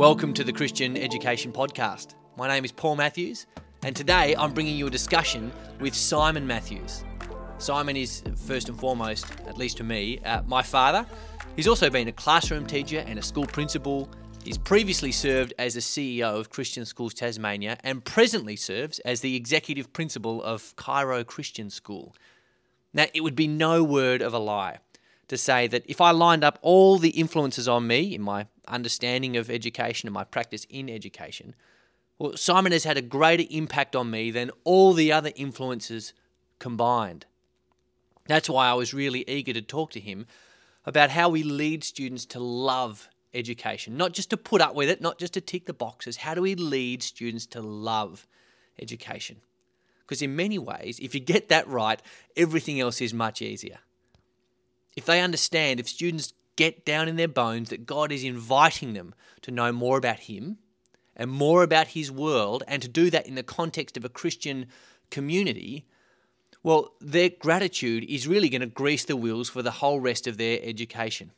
Welcome to the Christian Education Podcast. My name is Paul Matthews, and today I'm bringing you a discussion with Simon Matthews. Simon is, first and foremost, at least to me, uh, my father. He's also been a classroom teacher and a school principal. He's previously served as the CEO of Christian Schools Tasmania and presently serves as the executive principal of Chairo Christian School. Now, it would be no word of a lie to say that if I lined up all the influences on me in my understanding of education and my practice in education, well, Simon has had a greater impact on me than all the other influences combined. That's why I was really eager to talk to him about how we lead students to love education, not just to put up with it, not just to tick the boxes. How do we lead students to love education? Because in many ways, if you get that right, everything else is much easier if they understand, if students get down in their bones that God is inviting them to know more about Him and more about His world, and to do that in the context of a Christian community, well, their gratitude is really going to grease the wheels for the whole rest of their education.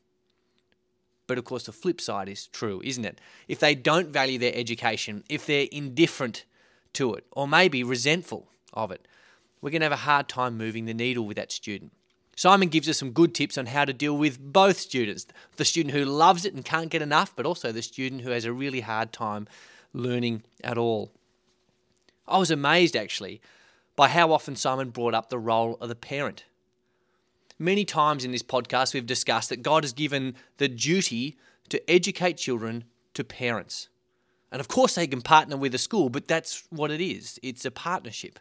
But of course, the flip side is true, isn't it? If they don't value their education, if they're indifferent to it, or maybe resentful of it, we're going to have a hard time moving the needle with that student. Simon gives us some good tips on how to deal with both students the student who loves it and can't get enough, but also the student who has a really hard time learning at all. I was amazed actually by how often Simon brought up the role of the parent. Many times in this podcast, we've discussed that God has given the duty to educate children to parents. And of course, they can partner with a school, but that's what it is it's a partnership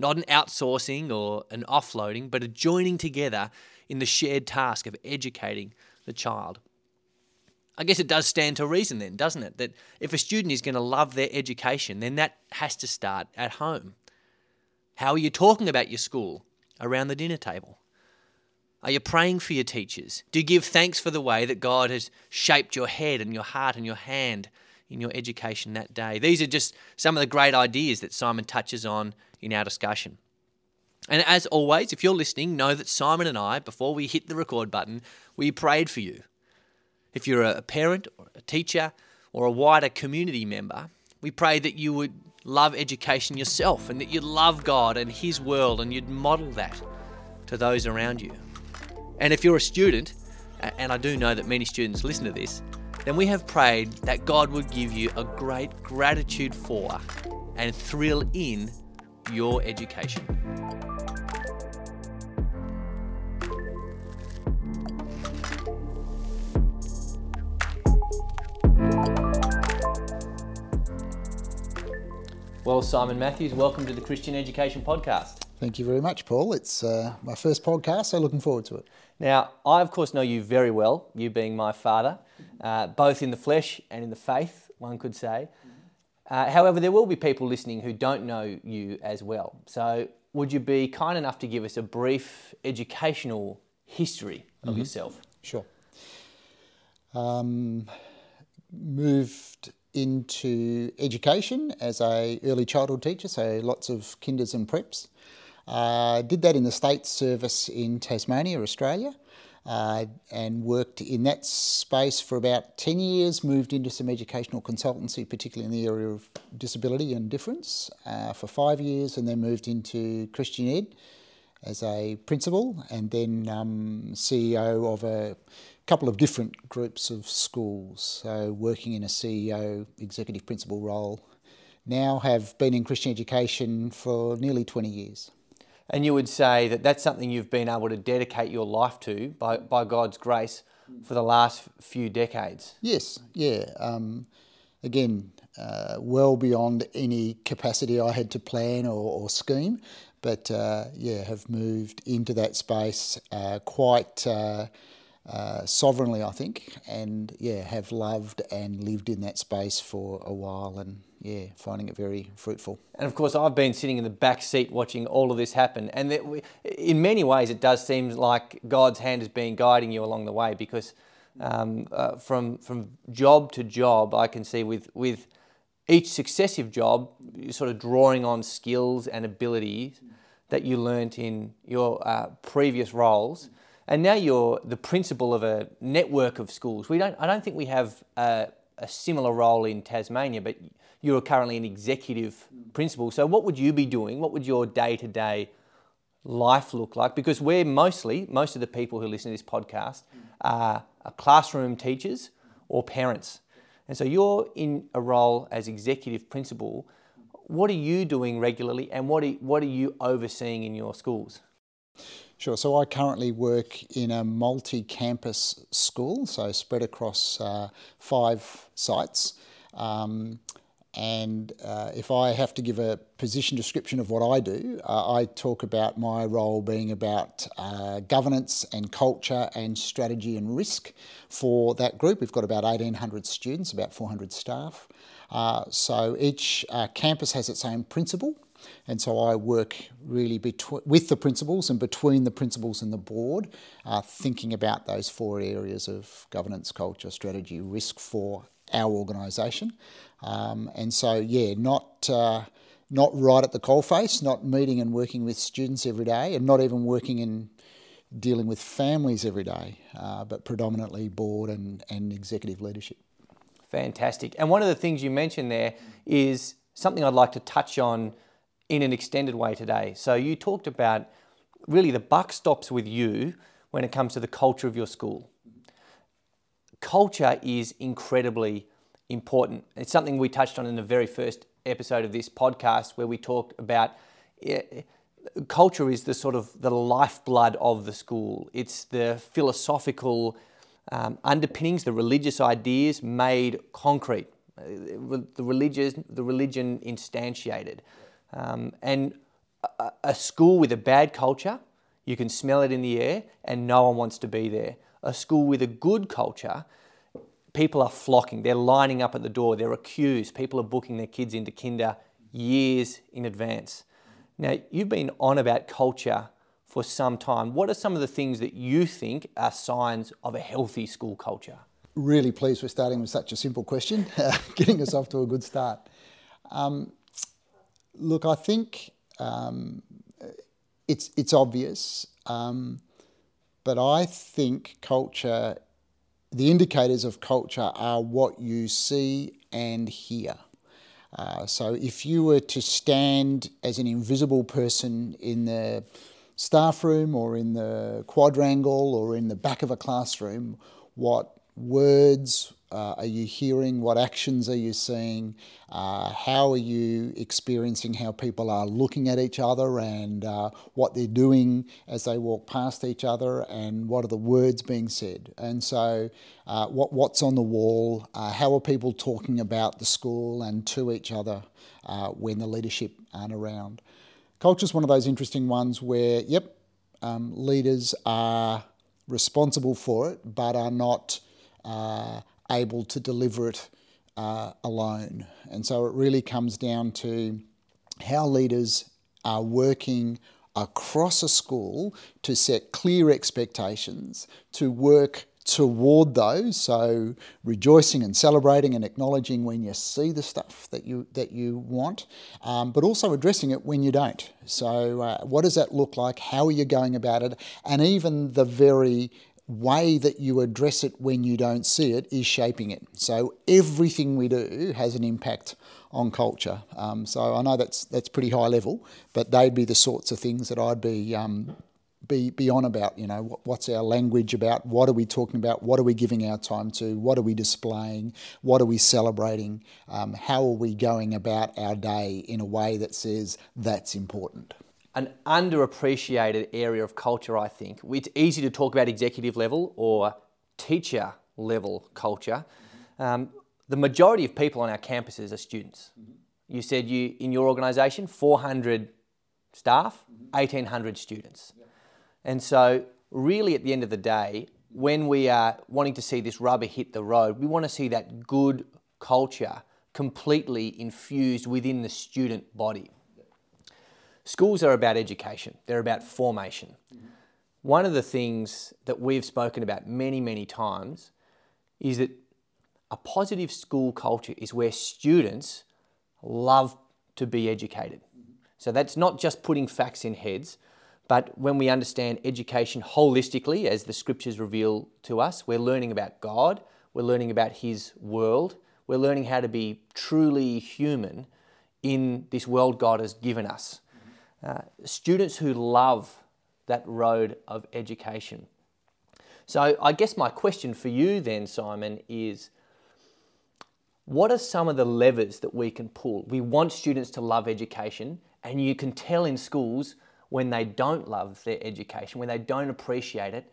not an outsourcing or an offloading, but a joining together in the shared task of educating the child. I guess it does stand to reason then, doesn't it? That if a student is going to love their education, then that has to start at home. How are you talking about your school around the dinner table? Are you praying for your teachers? Do you give thanks for the way that God has shaped your head and your heart and your hand in your education that day? These are just some of the great ideas that Simon touches on in our discussion. And as always, if you're listening, know that Simon and I, before we hit the record button, we prayed for you. If you're a parent or a teacher or a wider community member, we pray that you would love education yourself and that you'd love God and His world and you'd model that to those around you. And if you're a student, and I do know that many students listen to this, then we have prayed that God would give you a great gratitude for and thrill in your education. Well, Simon Matthews, welcome to the Christian Education Podcast. Thank you very much, Paul. It's uh, my first podcast, so looking forward to it. Now, I of course know you very well, you being my father, uh, both in the flesh and in the faith, one could say. Uh, however, there will be people listening who don't know you as well. So, would you be kind enough to give us a brief educational history of mm-hmm. yourself? Sure. Um, moved into education as a early childhood teacher, so lots of kinders and preps. Uh, did that in the state service in Tasmania, Australia uh, and worked in that space for about 10 years, moved into some educational consultancy, particularly in the area of disability and difference, uh, for five years, and then moved into Christian Ed as a principal and then um, CEO of a couple of different groups of schools. So, working in a CEO, executive principal role. Now have been in Christian education for nearly 20 years. And you would say that that's something you've been able to dedicate your life to by, by God's grace for the last few decades. Yes, yeah. Um, again, uh, well beyond any capacity I had to plan or, or scheme, but uh, yeah, have moved into that space uh, quite uh, uh, sovereignly, I think, and yeah, have loved and lived in that space for a while and yeah, finding it very fruitful. And of course, I've been sitting in the back seat watching all of this happen. And in many ways, it does seem like God's hand has been guiding you along the way because um, uh, from, from job to job, I can see with, with each successive job, you're sort of drawing on skills and abilities that you learnt in your uh, previous roles. And now you're the principal of a network of schools. We don't, I don't think we have a similar role in Tasmania, but you're currently an executive principal. So, what would you be doing? What would your day to day life look like? Because we're mostly, most of the people who listen to this podcast are, are classroom teachers or parents. And so, you're in a role as executive principal. What are you doing regularly, and what are, what are you overseeing in your schools? Sure. So I currently work in a multi campus school, so spread across uh, five sites. Um, and uh, if I have to give a position description of what I do, uh, I talk about my role being about uh, governance and culture and strategy and risk for that group. We've got about 1,800 students, about 400 staff. Uh, so each uh, campus has its own principal. And so I work really between, with the principals and between the principals and the board, uh, thinking about those four areas of governance, culture, strategy, risk for our organisation. Um, and so, yeah, not uh, not right at the coalface, not meeting and working with students every day, and not even working in dealing with families every day, uh, but predominantly board and, and executive leadership. Fantastic. And one of the things you mentioned there is something I'd like to touch on in an extended way today. So you talked about really the buck stops with you when it comes to the culture of your school. Culture is incredibly important. It's something we touched on in the very first episode of this podcast where we talked about culture is the sort of the lifeblood of the school. It's the philosophical um, underpinnings, the religious ideas made concrete, uh, the religious, the religion instantiated. Um, and a school with a bad culture, you can smell it in the air and no one wants to be there. A school with a good culture, people are flocking, they're lining up at the door, they're accused, people are booking their kids into kinder years in advance. Now, you've been on about culture for some time. What are some of the things that you think are signs of a healthy school culture? Really pleased we're starting with such a simple question, getting us off to a good start. Um, Look, I think um, it's it's obvious, um, but I think culture, the indicators of culture are what you see and hear. Uh, so if you were to stand as an invisible person in the staff room or in the quadrangle or in the back of a classroom, what words, uh, are you hearing? What actions are you seeing? Uh, how are you experiencing how people are looking at each other and uh, what they're doing as they walk past each other and what are the words being said? And so, uh, what, what's on the wall? Uh, how are people talking about the school and to each other uh, when the leadership aren't around? Culture is one of those interesting ones where, yep, um, leaders are responsible for it but are not. Uh, able to deliver it uh, alone. And so it really comes down to how leaders are working across a school to set clear expectations, to work toward those. So rejoicing and celebrating and acknowledging when you see the stuff that you that you want um, but also addressing it when you don't. So uh, what does that look like? How are you going about it? And even the very way that you address it when you don't see it is shaping it. So everything we do has an impact on culture. Um, so I know that's that's pretty high level, but they'd be the sorts of things that I'd be um, be be on about. You know, what, what's our language about? What are we talking about? What are we giving our time to? What are we displaying? What are we celebrating? Um, how are we going about our day in a way that says that's important? An underappreciated area of culture, I think. It's easy to talk about executive level or teacher level culture. Um, the majority of people on our campuses are students. Mm-hmm. You said you in your organisation 400 staff, mm-hmm. 1800 students. Yeah. And so, really, at the end of the day, when we are wanting to see this rubber hit the road, we want to see that good culture completely infused within the student body. Schools are about education, they're about formation. Mm-hmm. One of the things that we've spoken about many, many times is that a positive school culture is where students love to be educated. So that's not just putting facts in heads, but when we understand education holistically, as the scriptures reveal to us, we're learning about God, we're learning about His world, we're learning how to be truly human in this world God has given us. Uh, students who love that road of education. So, I guess my question for you then, Simon, is what are some of the levers that we can pull? We want students to love education, and you can tell in schools when they don't love their education, when they don't appreciate it,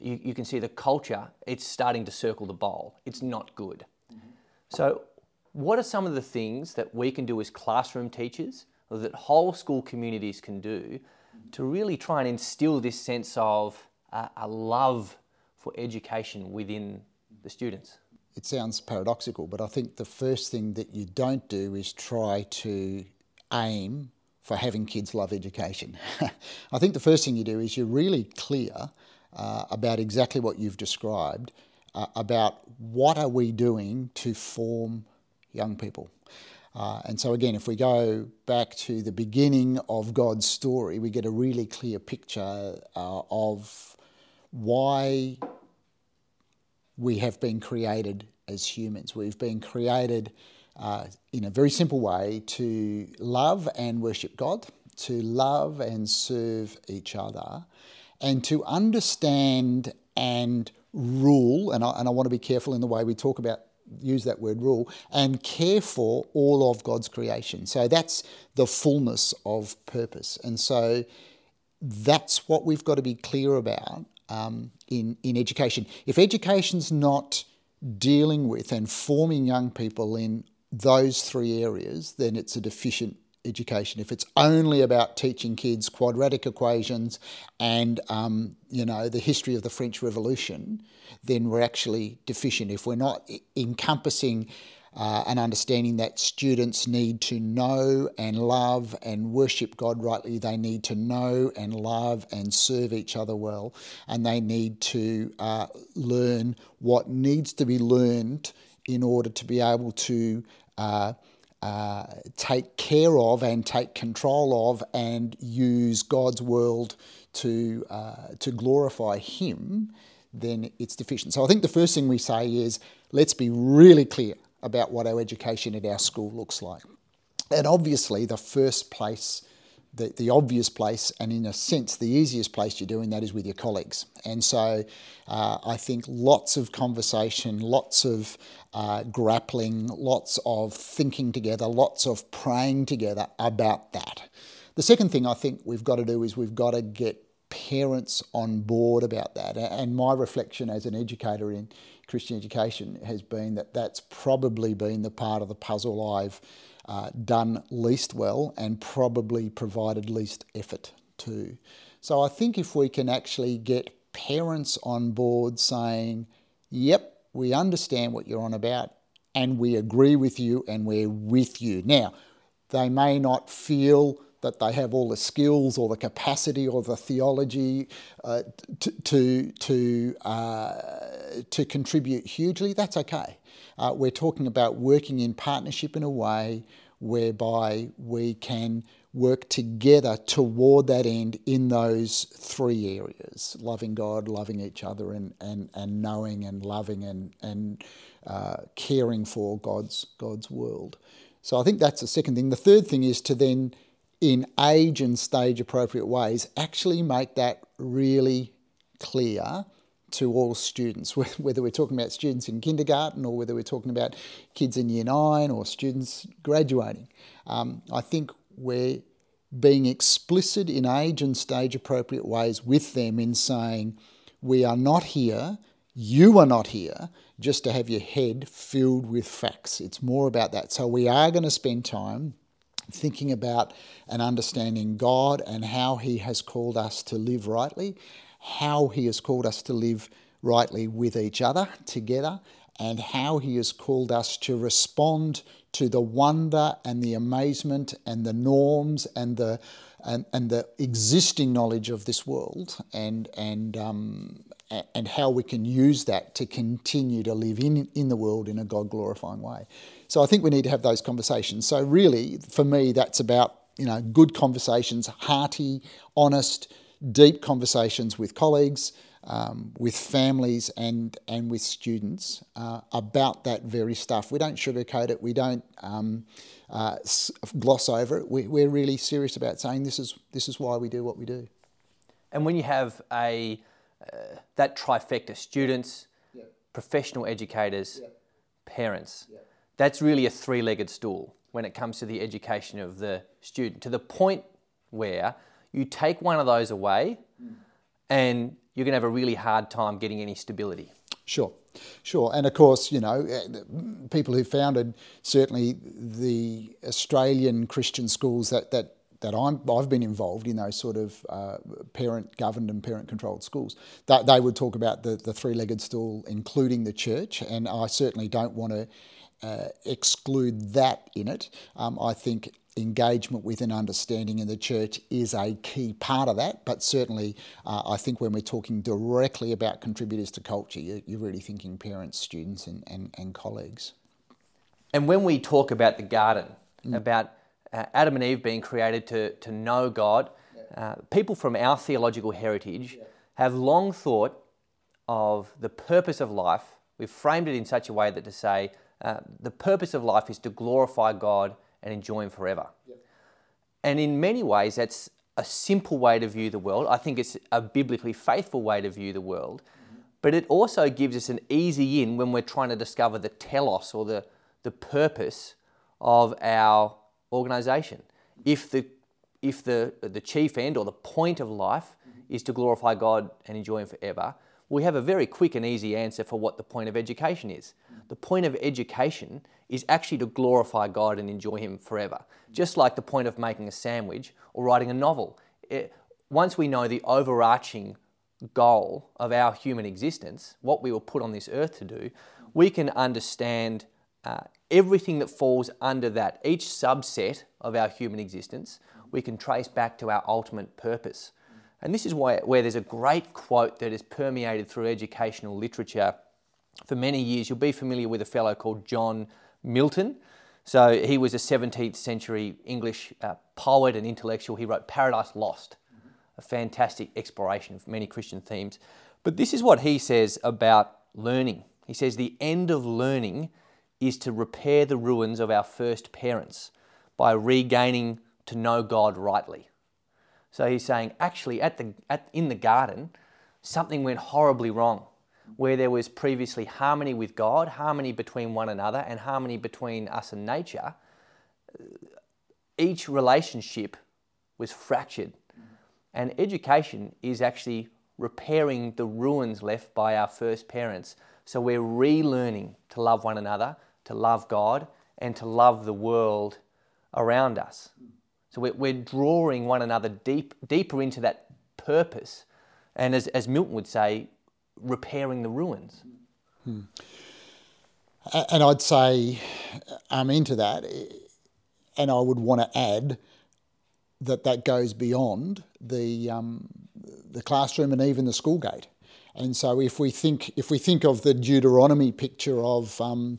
you, you can see the culture, it's starting to circle the bowl. It's not good. Mm-hmm. So, what are some of the things that we can do as classroom teachers, that whole school communities can do, to really try and instill this sense of uh, a love for education within the students? It sounds paradoxical, but I think the first thing that you don't do is try to aim for having kids love education. I think the first thing you do is you're really clear uh, about exactly what you've described uh, about what are we doing to form young people. Uh, and so, again, if we go back to the beginning of God's story, we get a really clear picture uh, of why we have been created as humans. We've been created uh, in a very simple way to love and worship God, to love and serve each other, and to understand and rule. And I, and I want to be careful in the way we talk about use that word rule and care for all of God's creation. So that's the fullness of purpose. And so that's what we've got to be clear about um, in, in education. If education's not dealing with and forming young people in those three areas, then it's a deficient education. If it's only about teaching kids quadratic equations and um, you know the history of the French Revolution, then we're actually deficient. If we're not encompassing uh, an understanding that students need to know and love and worship God rightly. They need to know and love and serve each other well, and they need to uh, learn what needs to be learned in order to be able to. Uh, uh, take care of and take control of and use God's world to uh, to glorify Him, then it's deficient. So I think the first thing we say is let's be really clear about what our education at our school looks like. And obviously, the first place, the, the obvious place, and in a sense, the easiest place you're doing that is with your colleagues. And so uh, I think lots of conversation, lots of uh, grappling, lots of thinking together, lots of praying together about that. The second thing I think we've got to do is we've got to get parents on board about that. And my reflection as an educator in Christian education has been that that's probably been the part of the puzzle I've uh, done least well and probably provided least effort to. So I think if we can actually get parents on board saying, yep, we understand what you're on about and we agree with you and we're with you. Now, they may not feel that they have all the skills or the capacity or the theology uh, to, to, to, uh, to contribute hugely, that's okay. Uh, we're talking about working in partnership in a way whereby we can work together toward that end in those three areas loving God, loving each other, and, and, and knowing and loving and, and uh, caring for God's, God's world. So I think that's the second thing. The third thing is to then in age and stage appropriate ways, actually make that really clear to all students, whether we're talking about students in kindergarten or whether we're talking about kids in year nine or students graduating. Um, I think we're being explicit in age and stage appropriate ways with them in saying, we are not here, you are not here just to have your head filled with facts. It's more about that. So we are going to spend time thinking about and understanding God and how He has called us to live rightly, how He has called us to live rightly with each other together, and how He has called us to respond to the wonder and the amazement and the norms and the and, and the existing knowledge of this world and and um, and how we can use that to continue to live in, in the world in a God glorifying way. So I think we need to have those conversations. So really, for me, that's about you know good conversations, hearty, honest, deep conversations with colleagues, um, with families and, and with students uh, about that very stuff. We don't sugarcoat it, we don't um, uh, gloss over it. We, we're really serious about saying this is, this is why we do what we do. And when you have a, uh, that trifecta students, professional educators, parents that's really a three legged stool when it comes to the education of the student, to the point where you take one of those away and you're going to have a really hard time getting any stability. Sure, sure. And of course, you know, eh, people who founded certainly the Australian Christian schools that, that that I'm, I've been involved in those sort of uh, parent governed and parent controlled schools, that they would talk about the, the three legged stool, including the church. And I certainly don't want to uh, exclude that in it. Um, I think engagement with and understanding in the church is a key part of that, but certainly uh, I think when we're talking directly about contributors to culture, you're, you're really thinking parents, students, and, and, and, colleagues. And when we talk about the garden, mm. about uh, Adam and Eve being created to, to know God, uh, people from our theological heritage yeah. have long thought of the purpose of life. We've framed it in such a way that to say, uh, the purpose of life is to glorify God and enjoy Him forever. Yep. And in many ways, that's a simple way to view the world. I think it's a biblically faithful way to view the world. Mm-hmm. But it also gives us an easy in when we're trying to discover the telos or the, the purpose of our organization. If the if the, the chief end or the point of life mm-hmm. is to glorify God and enjoy Him forever, we have a very quick and easy answer for what the point of education is. The point of education is actually to glorify God and enjoy Him forever, just like the point of making a sandwich or writing a novel. It, once we know the overarching goal of our human existence, what we were put on this earth to do, we can understand uh, everything that falls under that, each subset of our human existence, we can trace back to our ultimate purpose. And this is why, where there's a great quote that has permeated through educational literature for many years. You'll be familiar with a fellow called John Milton. So he was a 17th century English uh, poet and intellectual. He wrote Paradise Lost, a fantastic exploration of many Christian themes. But this is what he says about learning. He says, The end of learning is to repair the ruins of our first parents by regaining to know God rightly. So he's saying, actually, at the, at, in the garden, something went horribly wrong, where there was previously harmony with God, harmony between one another, and harmony between us and nature. Each relationship was fractured. And education is actually repairing the ruins left by our first parents. So we're relearning to love one another, to love God, and to love the world around us. So we're, we're drawing one another deep, deeper into that purpose. And as, as Milton would say, repairing the ruins. Hmm. And I'd say I'm into that. And I would want to add that that goes beyond the, um, the classroom and even the school gate. And so if we think, if we think of the Deuteronomy picture of um,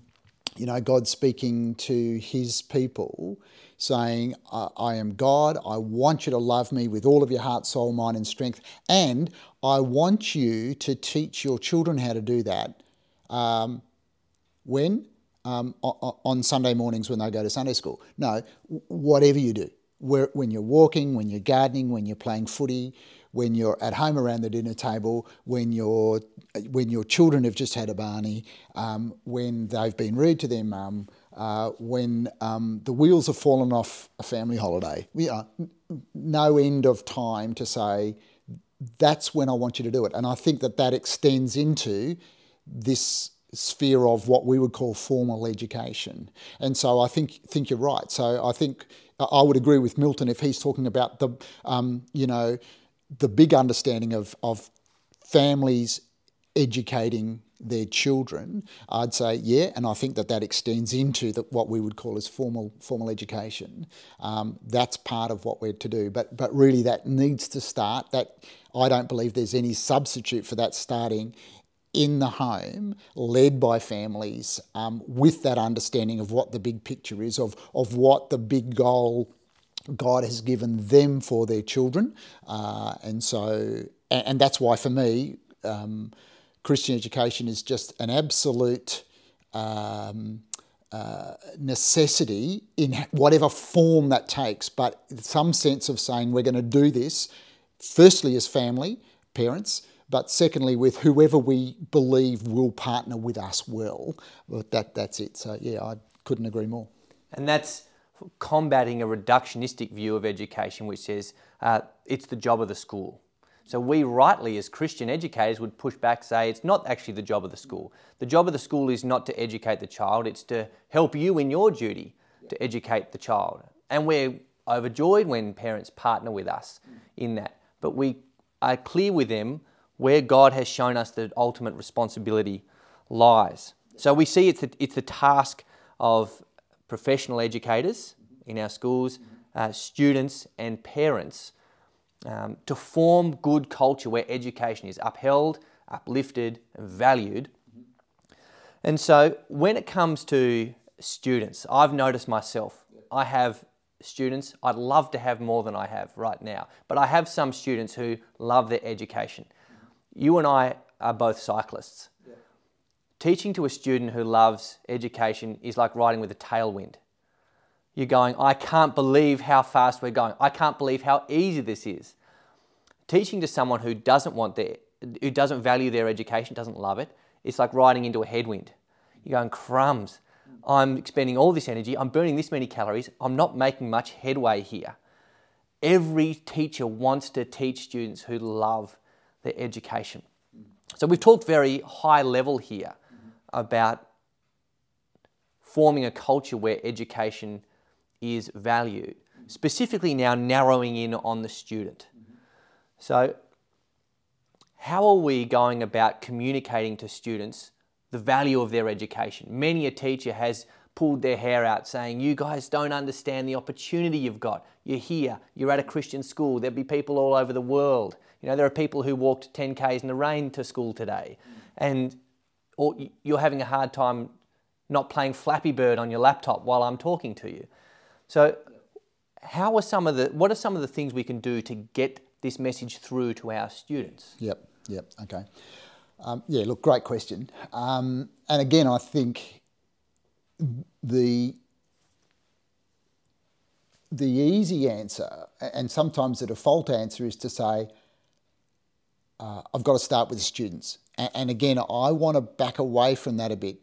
you know, God speaking to his people, saying, I am God, I want you to love me with all of your heart, soul, mind, and strength, and I want you to teach your children how to do that. Um, when? Um, on Sunday mornings when they go to Sunday school. No, whatever you do, when you're walking, when you're gardening, when you're playing footy, when you're at home around the dinner table, when your when your children have just had a barney, um, when they've been rude to their mum, uh, when um, the wheels have fallen off a family holiday. We are no end of time to say that's when I want you to do it, and I think that that extends into this sphere of what we would call formal education. And so I think think you're right. So I think I would agree with Milton if he's talking about the um, you know the big understanding of, of families educating their children, I'd say yeah, and I think that that extends into the, what we would call as formal formal education. Um, that's part of what we're to do, but but really that needs to start. That I don't believe there's any substitute for that starting in the home, led by families, um, with that understanding of what the big picture is, of of what the big goal God has given them for their children. Uh, and so, and, and, that's why for me, um, Christian education is just an absolute um, uh, necessity in whatever form that takes, but some sense of saying we're going to do this, firstly as family, parents, but secondly with whoever we believe will partner with us well. But that, that's it. So, yeah, I couldn't agree more. And that's combating a reductionistic view of education, which says uh, it's the job of the school. So we rightly, as Christian educators, would push back, say it's not actually the job of the school. The job of the school is not to educate the child; it's to help you in your duty to educate the child. And we're overjoyed when parents partner with us in that. But we are clear with them where God has shown us the ultimate responsibility lies. So we see it's the, it's the task of professional educators in our schools, uh, students, and parents um, to form good culture where education is upheld, uplifted, and valued. And so when it comes to students, I've noticed myself, I have students, I'd love to have more than I have right now, but I have some students who love their education. You and I are both cyclists. Teaching to a student who loves education is like riding with a tailwind. You're going, I can't believe how fast we're going. I can't believe how easy this is. Teaching to someone who doesn't want their, who doesn't value their education, doesn't love it, it's like riding into a headwind. You're going, crumbs. I'm expending all this energy. I'm burning this many calories. I'm not making much headway here. Every teacher wants to teach students who love their education. So we've talked very high level here about forming a culture where education is valued, specifically now narrowing in on the student. So, how are we going about communicating to students the value of their education? Many a teacher has pulled their hair out saying, You guys don't understand the opportunity you've got. You're here, you're at a Christian school, there'll be people all over the world. You know, there are people who walked 10Ks in the rain to school today. And or you're having a hard time not playing Flappy Bird on your laptop while I'm talking to you. So, how are some of the what are some of the things we can do to get this message through to our students? Yep, yep, okay. Um, yeah, look, great question. Um, and again, I think the the easy answer, and sometimes the default answer, is to say, uh, I've got to start with the students. And again, I want to back away from that a bit.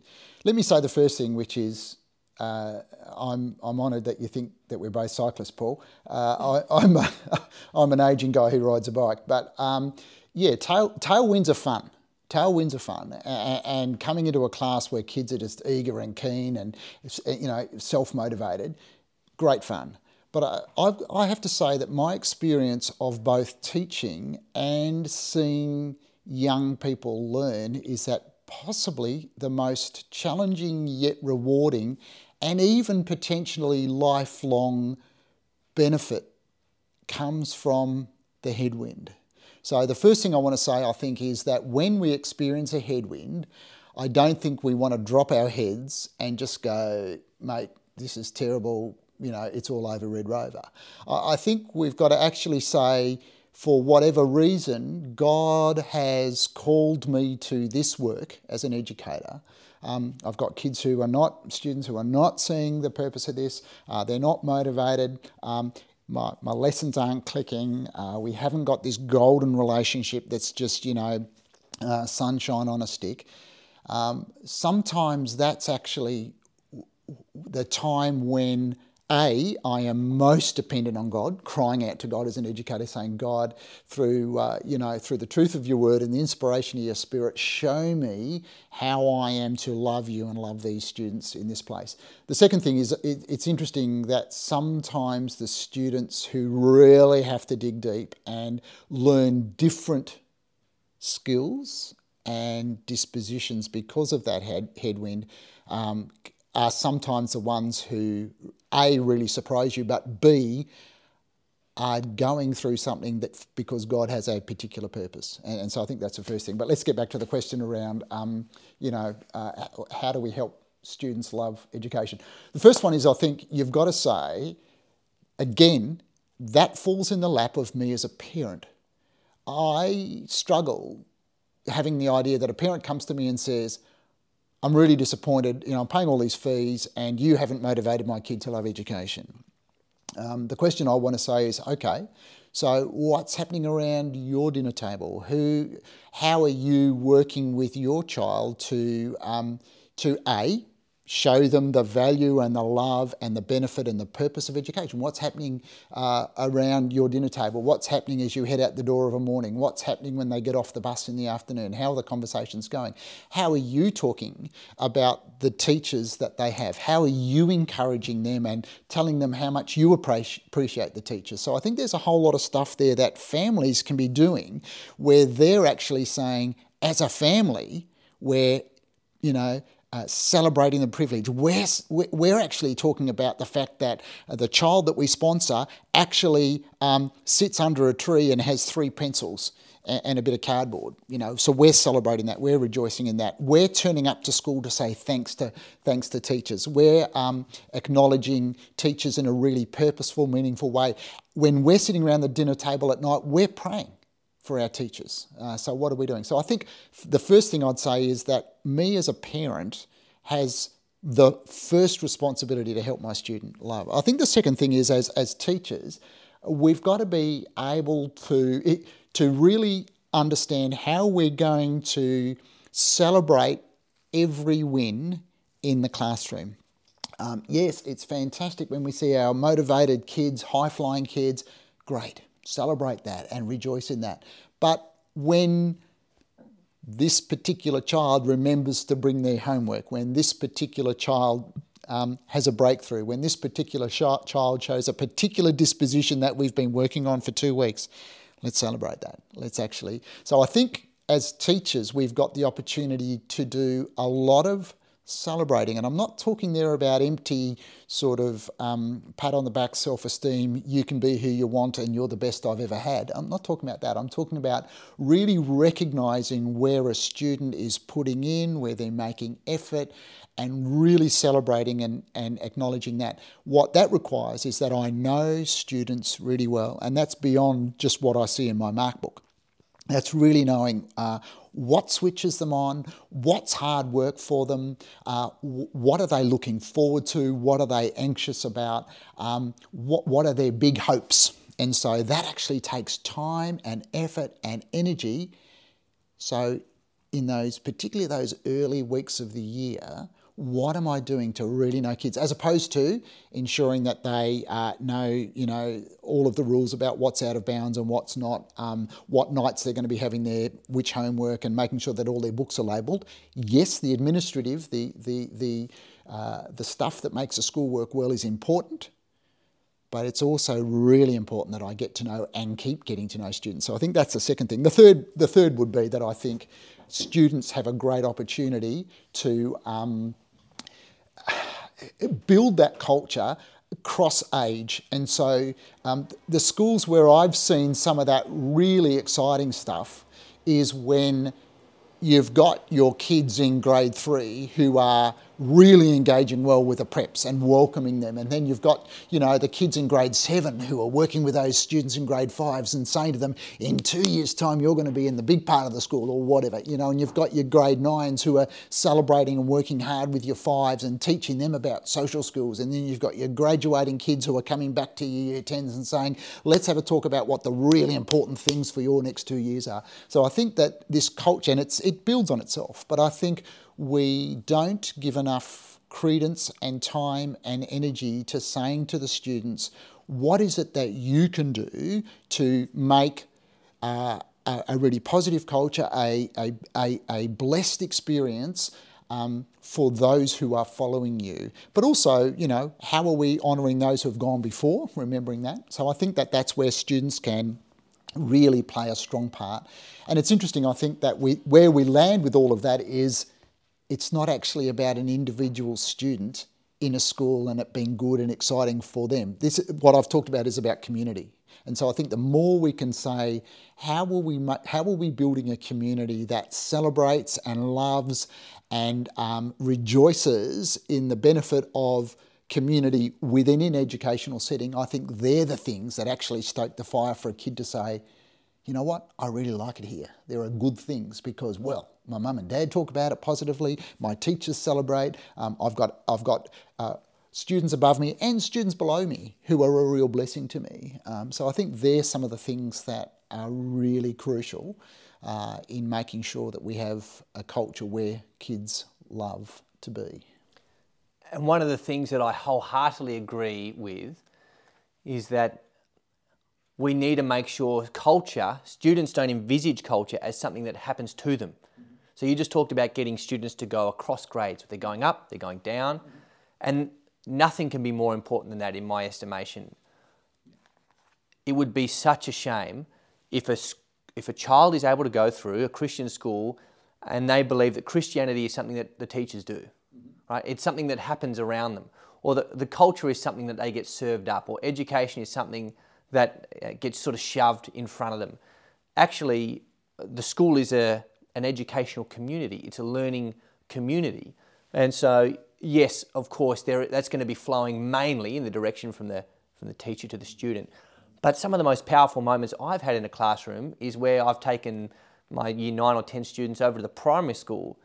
Let me say the first thing, which is uh, I'm, I'm honoured that you think that we're both cyclists, Paul. Uh, I, am a, I'm an aging guy who rides a bike. But um, yeah, tail, tailwinds are fun. Tailwinds are fun. And coming into a class where kids are just eager and keen and you know self motivated, great fun. But I, I have to say that my experience of both teaching and seeing young people learn is that possibly the most challenging yet rewarding and even potentially lifelong benefit comes from the headwind. So, the first thing I want to say, I think, is that when we experience a headwind, I don't think we want to drop our heads and just go, mate, this is terrible, you know, it's all over Red Rover. I think we've got to actually say, for whatever reason, God has called me to this work as an educator. Um, I've got kids who are not, students who are not seeing the purpose of this, uh, they're not motivated. Um, my, my lessons aren't clicking. Uh, we haven't got this golden relationship that's just, you know, uh, sunshine on a stick. Um, sometimes that's actually the time when a, I am most dependent on God, crying out to God as an educator, saying, God, through, uh, you know, through the truth of your word and the inspiration of your spirit, show me how I am to love you and love these students in this place. The second thing is it, it's interesting that sometimes the students who really have to dig deep and learn different skills and dispositions because of that head, headwind um, are sometimes the ones who a, really surprise you, but B, are going through something that because God has a particular purpose. And, and, so I think that's the first thing. But let's get back to the question around, um, you know, uh, how do we help students love education? The first one is I think you've got to say, again, that falls in the lap of me as a parent. I struggle having the idea that a parent comes to me and says, I'm really disappointed, you know, I'm paying all these fees and you haven't motivated my kid to love education. Um, the question I want to say is, okay, so what's happening around your dinner table? Who, how are you working with your child to, um, to A, show them the value and the love and the benefit and the purpose of education. What's happening uh, around your dinner table? What's happening as you head out the door of a morning? What's happening when they get off the bus in the afternoon? How are the conversations going? How are you talking about the teachers that they have? How are you encouraging them and telling them how much you appreciate the teachers? So I think there's a whole lot of stuff there that families can be doing where they're actually saying, as a family, where you know, uh, celebrating the privilege. We're, we're actually talking about the fact that uh, the child that we sponsor actually um, sits under a tree and has three pencils and, and a bit of cardboard. You know, so we're celebrating that. We're rejoicing in that. We're turning up to school to say thanks to thanks to teachers. We're um, acknowledging teachers in a really purposeful, meaningful way. When we're sitting around the dinner table at night, we're praying for our teachers. Uh, so, what are we doing? So, I think the first thing I'd say is that me as a parent has the first responsibility to help my student love. I think the second thing is, as, as teachers, we've got to be able to, to really understand how we're going to celebrate every win in the classroom. Um, yes, it's fantastic when we see our motivated kids, high flying kids. Great celebrate that and rejoice in that. But when this particular child remembers to bring their homework, when this particular child um, has a breakthrough, when this particular sh- child shows a particular disposition that we've been working on for two weeks, let's celebrate that. Let's actually. So I think as teachers, we've got the opportunity to do a lot of celebrating. And I'm not talking there about empty sort of um, pat on the back self esteem, you can be who you want and you're the best I've ever had. I'm not talking about that. I'm talking about really recognizing where a student is putting in, where they're making effort, and really celebrating and, and acknowledging that. What that requires is that I know students really well, and that's beyond just what I see in my mark book. That's really knowing uh, what switches them on, what's hard work for them, uh, what are they looking forward to, what are they anxious about, um, what, what are their big hopes. And so that actually takes time and effort and energy. So, in those, particularly those early weeks of the year, what am I doing to really know kids, as opposed to ensuring that they uh, know, you know, all of the rules about what's out of bounds and what's not, um, what nights they're going to be having their which homework, and making sure that all their books are labelled. Yes, the administrative, the the the uh, the stuff that makes a school work well is important, but it's also really important that I get to know and keep getting to know students. So I think that's the second thing. The third, the third would be that I think students have a great opportunity to um, build that culture cross age. And so um, the schools where I've seen some of that really exciting stuff is when you've got your kids in grade three who are really engaging well with the preps and welcoming them. And then you've got, you know, the kids in grade seven who are working with those students in grade fives and saying to them, in two years' time, you're going to be in the big part of the school or whatever, you know, and you've got your grade nines who are celebrating and working hard with your fives and teaching them about social skills. And then you've got your graduating kids who are coming back to your year tens and saying, let's have a talk about what the really important things for your next two years are. So I think that this culture, and it's, it builds on itself, but I think we don't give enough credence and time and energy to saying to the students, what is it that you can do to make uh, a, really positive culture, a, a, a, a blessed experience um, for those who are following you. But also, you know, how are we honouring those who have gone before, remembering that? So I think that that's where students can really play a strong part. And it's interesting, I think, that we, where we land with all of that is it's not actually about an individual student in a school and it being good and exciting for them. This, what I've talked about is about community. And so I think the more we can say, how will we, how are we building a community that celebrates and loves and um, rejoices in the benefit of community within an educational setting, I think they're the things that actually stoke the fire for a kid to say, you know what, I really like it here. There are good things because, well, my mum and dad talk about it positively. My teachers celebrate. Um, I've got I've got uh, students above me and students below me who are a real blessing to me. Um, so I think they're some of the things that are really crucial uh, in making sure that we have a culture where kids love to be. And one of the things that I wholeheartedly agree with is that we need to make sure culture, students don't envisage culture as something that happens to them. So you just talked about getting students to go across grades. They're going up, they're going down, and nothing can be more important than that in my estimation. It would be such a shame if a, if a child is able to go through a Christian school and they believe that Christianity is something that the teachers do, right? It's something that happens around them, or the, the culture is something that they get served up, or education is something that uh, gets sort of shoved in front of them. Actually, the school is a, an educational community, it's a learning community. And so, yes, of course, there, that's going to be flowing mainly in the direction from the, from the teacher to the student. But some of the most powerful moments I've had in a classroom is where I've taken my year nine or 10 students over to the primary school,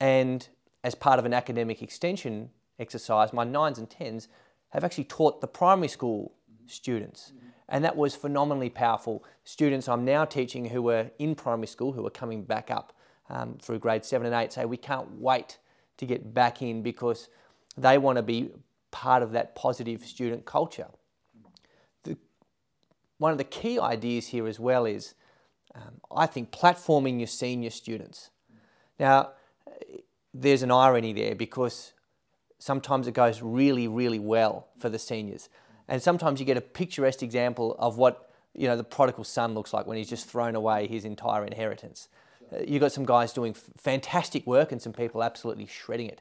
and as part of an academic extension exercise, my nines and tens have actually taught the primary school students. And that was phenomenally powerful. Students I'm now teaching who were in primary school, who are coming back up um, through grade seven and eight, say, We can't wait to get back in because they want to be part of that positive student culture. The, one of the key ideas here as well is, um, I think, platforming your senior students. Now, there's an irony there because sometimes it goes really, really well for the seniors. And sometimes you get a picturesque example of what you know the prodigal son looks like when he's just thrown away his entire inheritance. Uh, you've got some guys doing fantastic work and some people absolutely shredding it.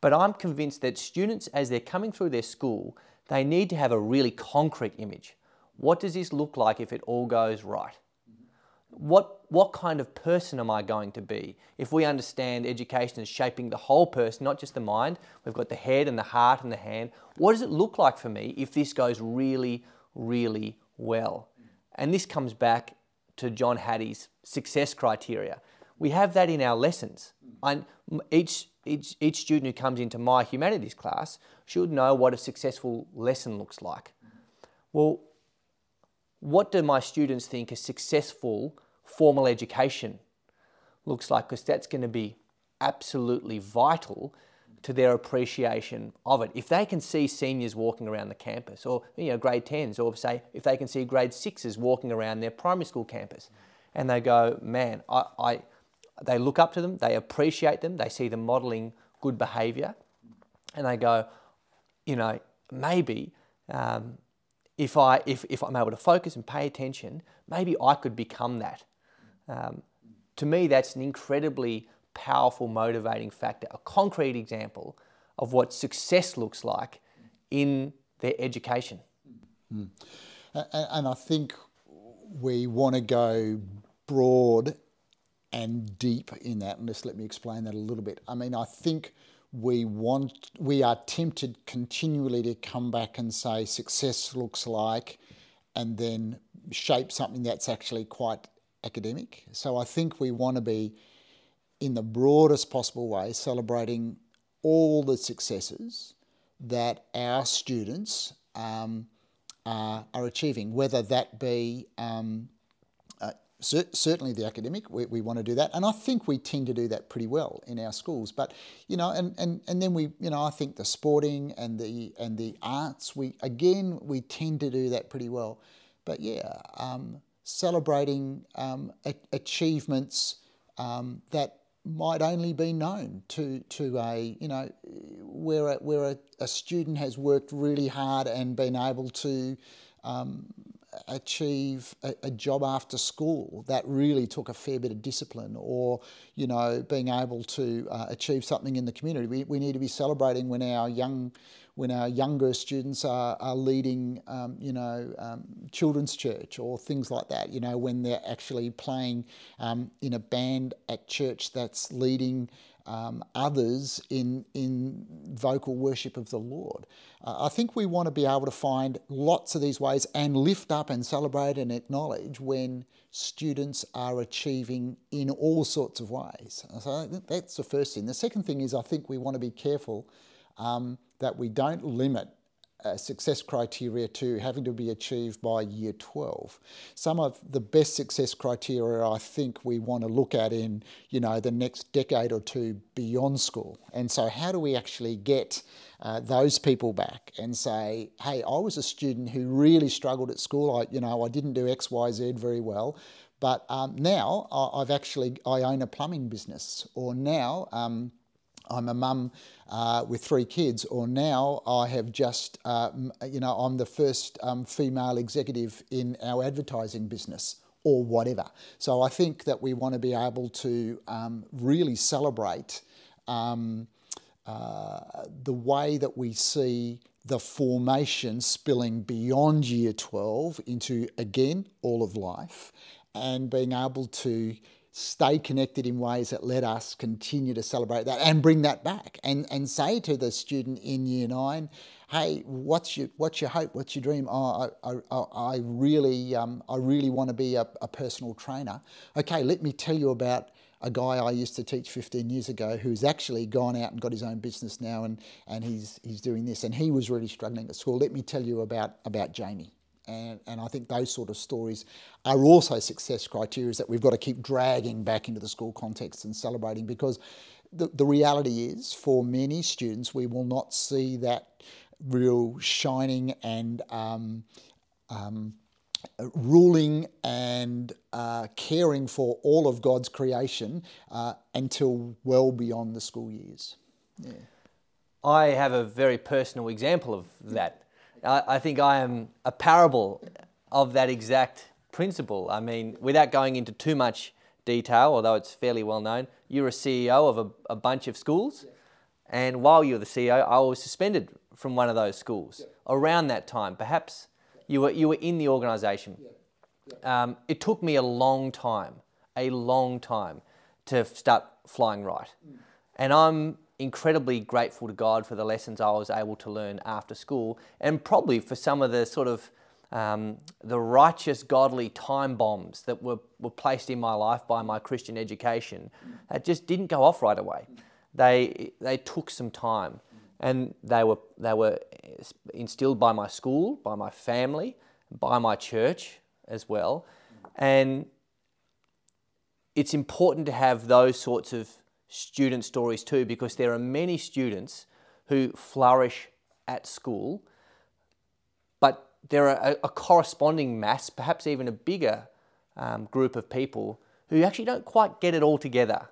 But I'm convinced that students, as they're coming through their school, they need to have a really concrete image. What does this look like if it all goes right? what, what kind of person am I going to be? If we understand education is shaping the whole person, not just the mind, we've got the head and the heart and the hand. What does it look like for me if this goes really, really well? And this comes back to John Hattie's success criteria. We have that in our lessons. I, each, each, each student who comes into my humanities class should know what a successful lesson looks like. Well, what do my students think a successful formal education looks like, because that's going to be absolutely vital to their appreciation of it. If they can see seniors walking around the campus, or you know, grade 10s, or say if they can see grade 6s walking around their primary school campus, and they go, man, I, I they look up to them, they appreciate them, they see them modelling good behaviour, and they go, you know, maybe um, if I if, if I'm able to focus and pay attention, maybe I could become that. Um, to me, that's an incredibly powerful motivating factor, a concrete example of what success looks like in their education. Mm. And, I think we want to go broad and deep in that, and just let me explain that a little bit. I mean, I think we want, we are tempted continually to come back and say success looks like, and then shape something that's actually quite academic. So I think we want to be, in the broadest possible way, celebrating all the successes that our students um, are, are, achieving, whether that be um, uh, cer- certainly the academic, we, we want to do that. And I think we tend to do that pretty well in our schools. But, you know, and, and, and then we, you know, I think the sporting and the, and the arts, we, again, we tend to do that pretty well. But yeah, um, celebrating um, achievements um, that might only be known to, to a, you know, where, a, where a, a student has worked really hard and been able to um, achieve a, a, job after school that really took a fair bit of discipline or you know being able to uh, achieve something in the community. We, we need to be celebrating when our young when our younger students are, are leading, um, you know, um, children's church or things like that, you know, when they're actually playing um, in a band at church that's leading um, others in, in vocal worship of the Lord. Uh, I think we want to be able to find lots of these ways and lift up and celebrate and acknowledge when students are achieving in all sorts of ways. So that's the first thing. The second thing is I think we want to be careful um, that we don't limit uh, success criteria to having to be achieved by year 12. Some of the best success criteria I think we want to look at in, you know, the next decade or two beyond school. And so how do we actually get uh, those people back and say, hey, I was a student who really struggled at school. I, you know, I didn't do X, Y, Z very well. But um, now I've actually, I own a plumbing business or now, um, I'm a mum uh, with three kids, or now I have just, uh, you know, I'm the first um, female executive in our advertising business, or whatever. So I think that we want to be able to um, really celebrate um, uh, the way that we see the formation spilling beyond year 12 into, again, all of life, and being able to stay connected in ways that let us continue to celebrate that and bring that back and, and say to the student in year nine, hey, what's your, what's your hope? What's your dream? Oh, I, I, I really, um, I really want to be a, a personal trainer. Okay, let me tell you about a guy I used to teach 15 years ago who's actually gone out and got his own business now and, and he's, he's doing this. And he was really struggling at school. Let me tell you about, about Jamie. And, and I think those sort of stories are also success criteria that we've got to keep dragging back into the school context and celebrating because the, the reality is for many students, we will not see that real shining and um, um, ruling and uh, caring for all of God's creation uh, until well beyond the school years. Yeah. I have a very personal example of that. I, think I am a parable of that exact principle. I mean, without going into too much detail, although it's fairly well known, you're a CEO of a, a bunch of schools. And while you're the CEO, I was suspended from one of those schools around that time. Perhaps you were, you were in the organisation. Um, it took me a long time, a long time to start flying right. Mm. And I'm incredibly grateful to God for the lessons I was able to learn after school, and probably for some of the sort of um, the righteous, godly time bombs that were, were placed in my life by my Christian education that just didn't go off right away. They, they took some time and they were, they were instilled by my school, by my family, by my church as well. And it's important to have those sorts of student stories too, because there are many students who flourish at school, but there are a, a corresponding mass, perhaps even a bigger um, group of people who actually don't quite get it all together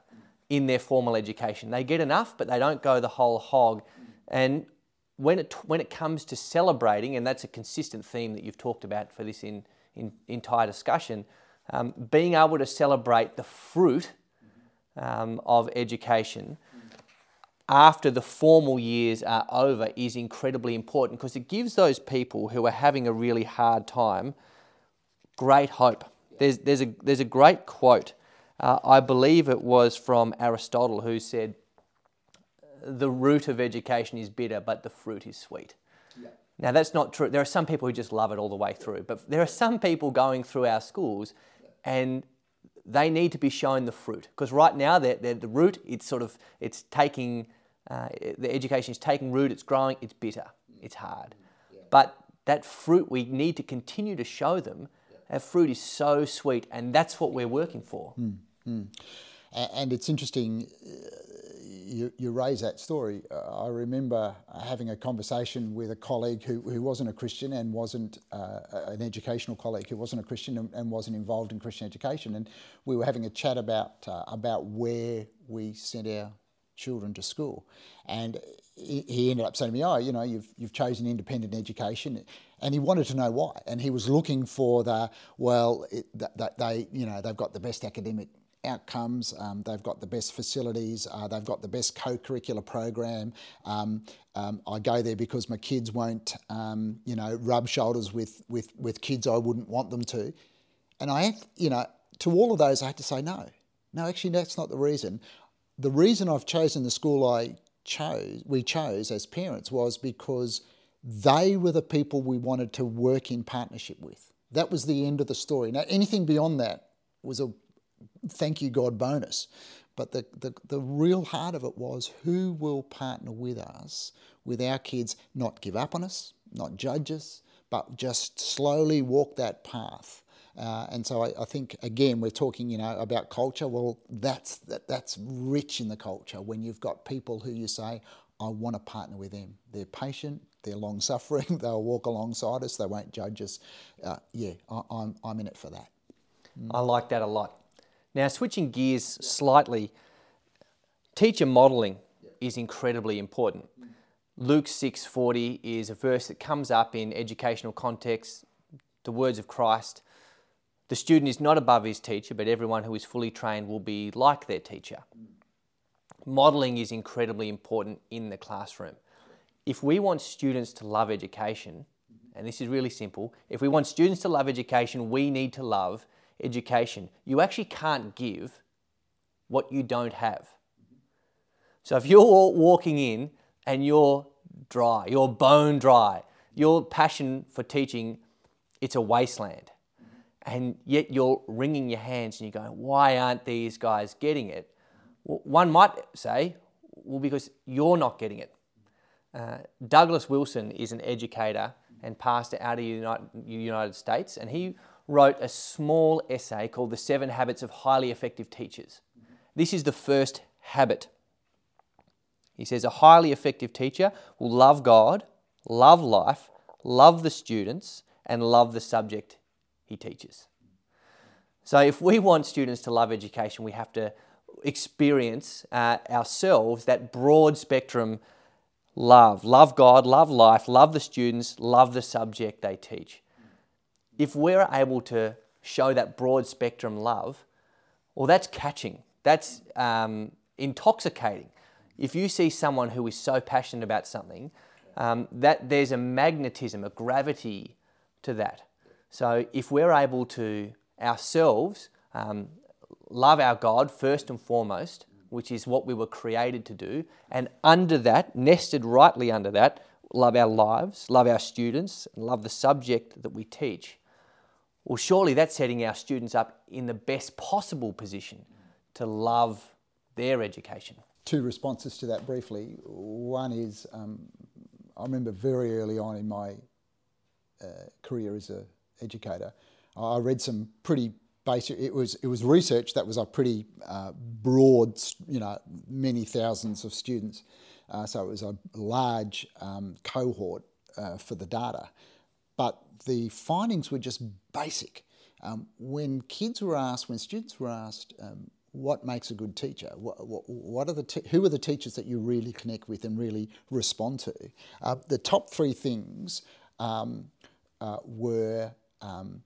in their formal education. They get enough, but they don't go the whole hog. And when it, when it comes to celebrating, and that's a consistent theme that you've talked about for this in, in entire discussion, um, being able to celebrate the fruit um, of education after the formal years are over is incredibly important because it gives those people who are having a really hard time great hope. There's, there's, a, there's a great quote, uh, I believe it was from Aristotle, who said, The root of education is bitter, but the fruit is sweet. Yeah. Now, that's not true. There are some people who just love it all the way through, but there are some people going through our schools and they need to be shown the fruit because right now they're, they're, the root it's sort of it's taking uh, the education is taking root it's growing it's bitter it's hard yeah. but that fruit we need to continue to show them yeah. that fruit is so sweet and that's what we're working for mm, mm. and it's interesting you, you raise that story. Uh, I remember having a conversation with a colleague who, who wasn't a Christian and wasn't uh, an educational colleague who wasn't a Christian and, and, wasn't involved in Christian education. And we were having a chat about, uh, about where we sent our children to school. And he ended up saying to me, Oh, you know, you've, you've chosen independent education. And he wanted to know why. And he was looking for the, well, it, that, they, you know, they've got the best academic outcomes. Um, they've got the best facilities. Uh, they've got the best co-curricular program. Um, um, I go there because my kids won't, um, you know, rub shoulders with, with, with kids I wouldn't want them to. And I, have, you know, to all of those, I had to say no. No, actually, that's not the reason. the reason I've chosen the school I chose, we chose as parents, was because they were the people we wanted to work in partnership with. That was the end of the story. Now, anything beyond that was a thank you God bonus. But the, the, the real heart of it was who will partner with us, with our kids, not give up on us, not judge us, but just slowly walk that path. Uh, and so I, I, think again we're talking you know about culture. Well, that's that, that's rich in the culture when you've got people who you say I want to partner with them. They're patient, they're long suffering, they'll walk alongside us, they won't judge us. Uh, yeah, I, am I'm, I'm in it for that. I like that a lot. Now, switching gears slightly, teacher modelling is incredibly important. Luke 6:40 is a verse that comes up in educational contexts, the words of Christ. The student is not above his teacher, but everyone who is fully trained will be like their teacher. Modelling is incredibly important in the classroom. If we want students to love education, and this is really simple, if we want students to love education, we need to love education. You actually can't give what you don't have. So if you're walking in and you're dry, you're bone dry, your passion for teaching, it's a wasteland. And yet you're wringing your hands and you're going, why aren't these guys getting it? One might say, well, because you're not getting it. Uh, Douglas Wilson is an educator and pastor out of the United States, and he wrote a small essay called The Seven Habits of Highly Effective Teachers. This is the first habit. He says a highly effective teacher will love God, love life, love the students, and love the subject he teaches. So, if we want students to love education, we have to experience uh, ourselves that broad spectrum love. Love God, love life, love the students, love the subject they teach if we're able to show that broad spectrum love, well, that's catching. That's um, intoxicating. If you see someone who is so passionate about something, um, that there's a magnetism, a gravity to that. So if we're able to ourselves um, love our God first and foremost, which is what we were created to do, and under that, nested rightly under that, love our lives, love our students, love the subject that we teach, well, surely that's setting our students up in the best possible position to love their education. Two responses to that briefly. One is um, I remember very early on in my uh, career as an educator, I read some pretty basic. It was it was research that was a pretty uh, broad, you know, many thousands of students. Uh, so it was a large um, cohort uh, for the data, but the findings were just basic. Um, when kids were asked, when students were asked, um, what makes a good teacher? What, what, what are the te- who are the teachers that you really connect with and really respond to? Uh, the top three things um, uh, were um,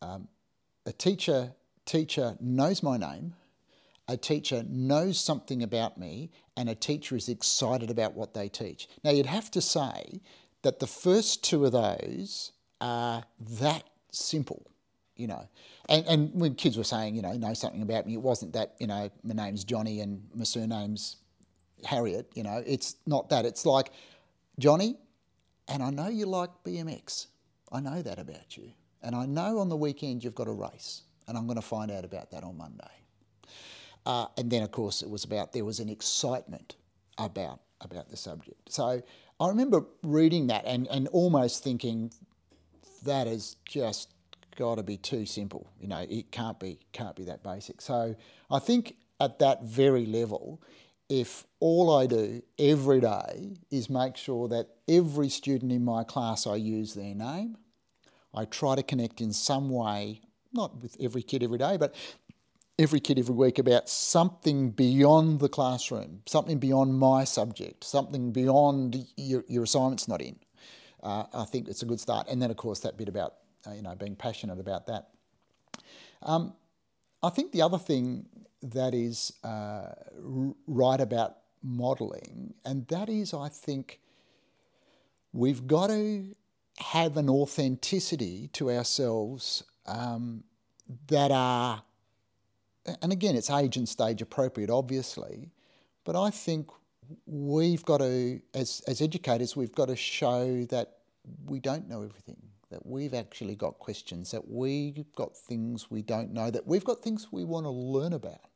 um, a teacher teacher knows my name, a teacher knows something about me, and a teacher is excited about what they teach. Now you'd have to say that the first two of those are that simple, you know. And, and when kids were saying, you know, know something about me, it wasn't that, you know, my name's Johnny and my surname's Harriet, you know, it's not that. It's like, Johnny, and I know you like BMX. I know that about you. And I know on the weekend you've got a race, and I'm going to find out about that on Monday. Uh, and then, of course, it was about there was an excitement about about the subject. So I remember reading that and, and almost thinking that is just got to be too simple. You know, it can't be can't be that basic. So I think at that very level, if all I do every day is make sure that every student in my class I use their name, I try to connect in some way, not with every kid every day, but every kid every week about something beyond the classroom, something beyond my subject, something beyond your, your assignment's not in uh, I think it's a good start. And then, of course, that bit about uh, you know being passionate about that. Um, I think the other thing that is uh, right about modelling, and that is, I think, we've got to have an authenticity to ourselves um, that are and again, it's age and stage appropriate, obviously, but I think we've got to, as, as educators, we've got to show that we don't know everything, that we've actually got questions, that we've got things we don't know, that we've got things we want to learn about,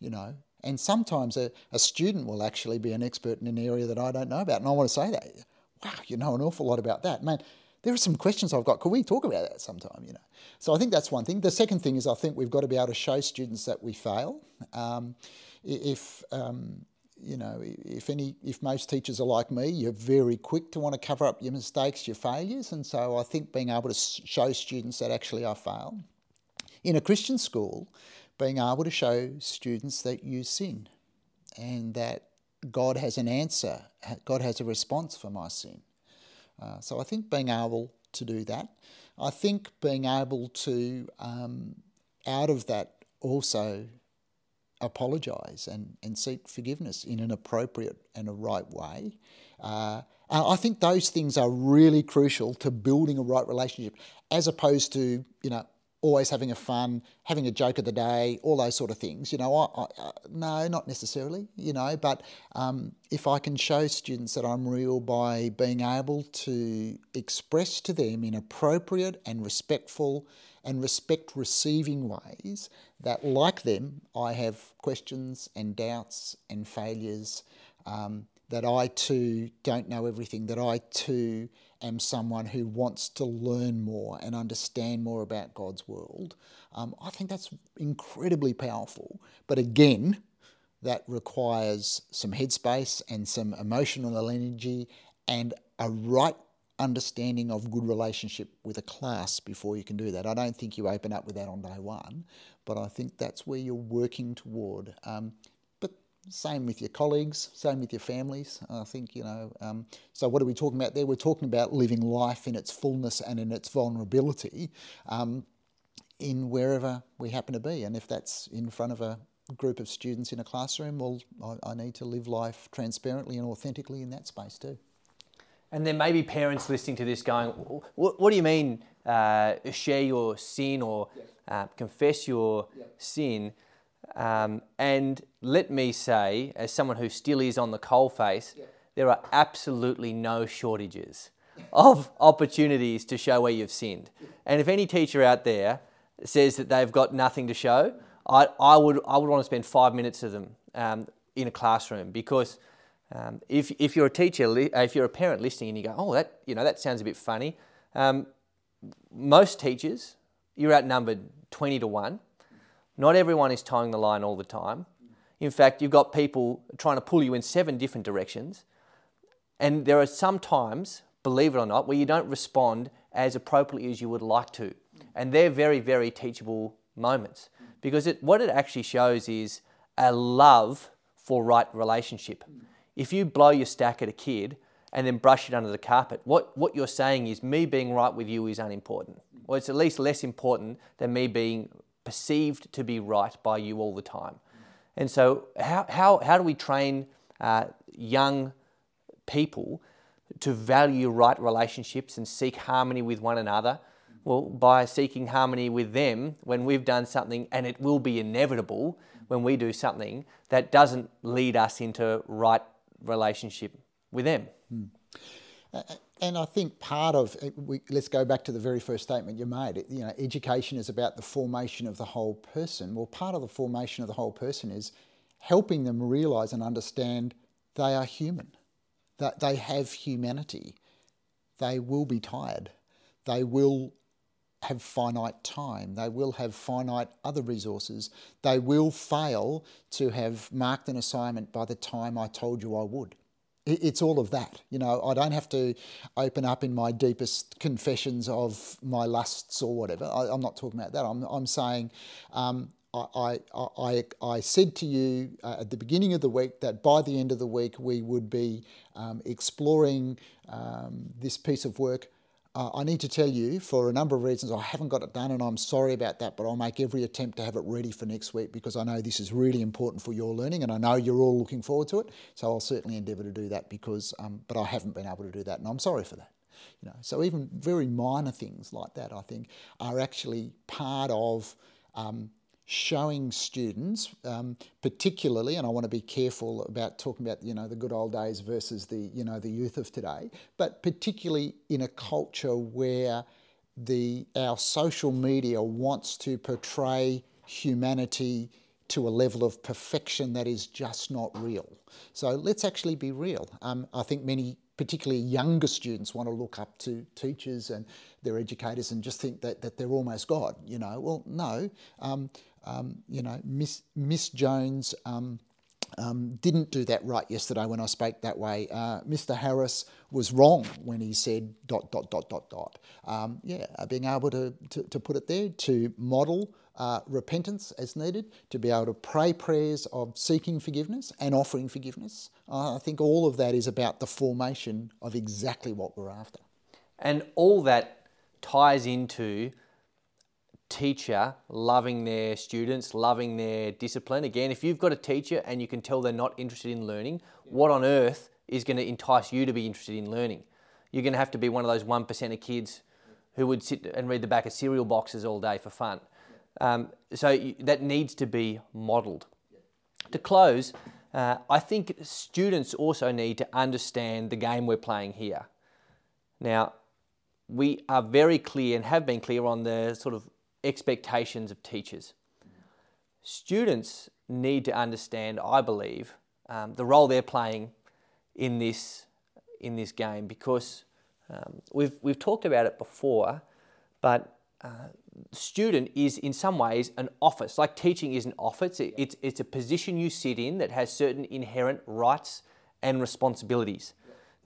you know. And sometimes a, a student will actually be an expert in an area that I don't know about. And I want to say that, wow, you know an awful lot about that. Man, there are some questions I've got. Could we talk about that sometime? You know. So I think that's one thing. The second thing is I think we've got to be able to show students that we fail. Um, if um, you know, if any, if most teachers are like me, you're very quick to want to cover up your mistakes, your failures, and so I think being able to show students that actually I fail. In a Christian school, being able to show students that you sin, and that God has an answer, God has a response for my sin. Uh, so I think being able to do that. I think being able to, um, out of that, also apologise and, and seek forgiveness in an appropriate and a right way. Uh, I think those things are really crucial to building a right relationship, as opposed to you know always having a fun, having a joke of the day, all those sort of things. You know, I, I, no, not necessarily. You know, but um, if I can show students that I'm real by being able to express to them in appropriate and respectful and respect receiving ways that, like them, I have questions and doubts and failures. Um, that I too don't know everything, that I too am someone who wants to learn more and understand more about God's world, um, I think that's incredibly powerful. But again, that requires some headspace and some emotional energy and a right understanding of good relationship with a class before you can do that. I don't think you open up with that on day one, but I think that's where you're working toward. Um, same with your colleagues, same with your families. I think, you know, um, so what are we talking about there? We're talking about living life in its fullness and in its vulnerability um, in wherever we happen to be. And if that's in front of a group of students in a classroom, well, I, I need to live life transparently and authentically in that space too. And there may be parents listening to this going, What, what do you mean, uh, share your sin or uh, confess your sin? Um, and let me say, as someone who still is on the coalface, yeah. there are absolutely no shortages of opportunities to show where you've sinned. And if any teacher out there says that they've got nothing to show, I, I would I would want to spend five minutes of them um, in a classroom because um, if, if you're a teacher, if you're a parent listening and you go, oh, that you know that sounds a bit funny, um, most teachers you're outnumbered twenty to one not everyone is toeing the line all the time. In fact, you've got people trying to pull you in seven different directions. And there are some times, believe it or not, where you don't respond as appropriately as you would like to. And they're very, very teachable moments because it, what it actually shows is a love for right relationship. If you blow your stack at a kid and then brush it under the carpet, what, what you're saying is me being right with you is unimportant. Or it's at least less important than me being perceived to be right by you all the time. And so, how, how, how do we train uh, young people to value right relationships and seek harmony with one another? Well, by seeking harmony with them when we've done something, and it will be inevitable when we do something that doesn't lead us into right relationship with them. Hmm. And I think part of eh, we, let's go back to the very first statement you made. You know, education is about the formation of the whole person. Well, part of the formation of the whole person is helping them realise and understand they are human, that they have humanity. They will be tired. They will have finite time. They will have finite other resources. They will fail to have marked an assignment by the time I told you I would it's all of that. You know, I don't have to open up in my deepest confessions of my lusts or whatever. I, am not talking about that. I'm, I'm saying um, I, I, I, I, said to you uh, at the beginning of the week that by the end of the week we would be um, exploring um, this piece of work uh, I need to tell you, for a number of reasons, I haven't got it done, and I'm sorry about that. But I'll make every attempt to have it ready for next week because I know this is really important for your learning, and I know you're all looking forward to it. So I'll certainly endeavour to do that because, um, but I haven't been able to do that, and I'm sorry for that. You know, so even very minor things like that, I think, are actually part of um, showing students, um, particularly, and I want to be careful about talking about you know the good old days versus the you know the youth of today, but particularly in a culture where the our social media wants to portray humanity to a level of perfection that is just not real. So let's actually be real. Um, I think many particularly younger students want to look up to teachers and their educators and just think that, that they're almost God, you know. Well, no. Um, um, you know, Miss, Miss Jones um, um, didn't do that right yesterday when I spoke that way. Uh, Mr. Harris was wrong when he said dot, dot, dot, dot, dot. Um, yeah, uh, being able to, to, to, put it there, to model uh, repentance as needed, to be able to pray prayers of seeking forgiveness and offering forgiveness. Uh, I think all of that is about the formation of exactly what we're after. And all that ties into teacher loving their students, loving their discipline. Again, if you've got a teacher and you can tell they're not interested in learning, what on earth is going to entice you to be interested in learning? You're going to have to be one of those 1% of kids who would sit and read the back of cereal boxes all day for fun. Um, so that needs to be modelled. To close, uh, I think students also need to understand the game we're playing here. Now, we are very clear and have been clear on the sort of expectations of teachers. Students need to understand, I believe, um, the role they're playing in this in this game because um, we've we've talked about it before, but uh, student is in some ways an office. Like teaching is an office. It, it's it's a position you sit in that has certain inherent rights and responsibilities.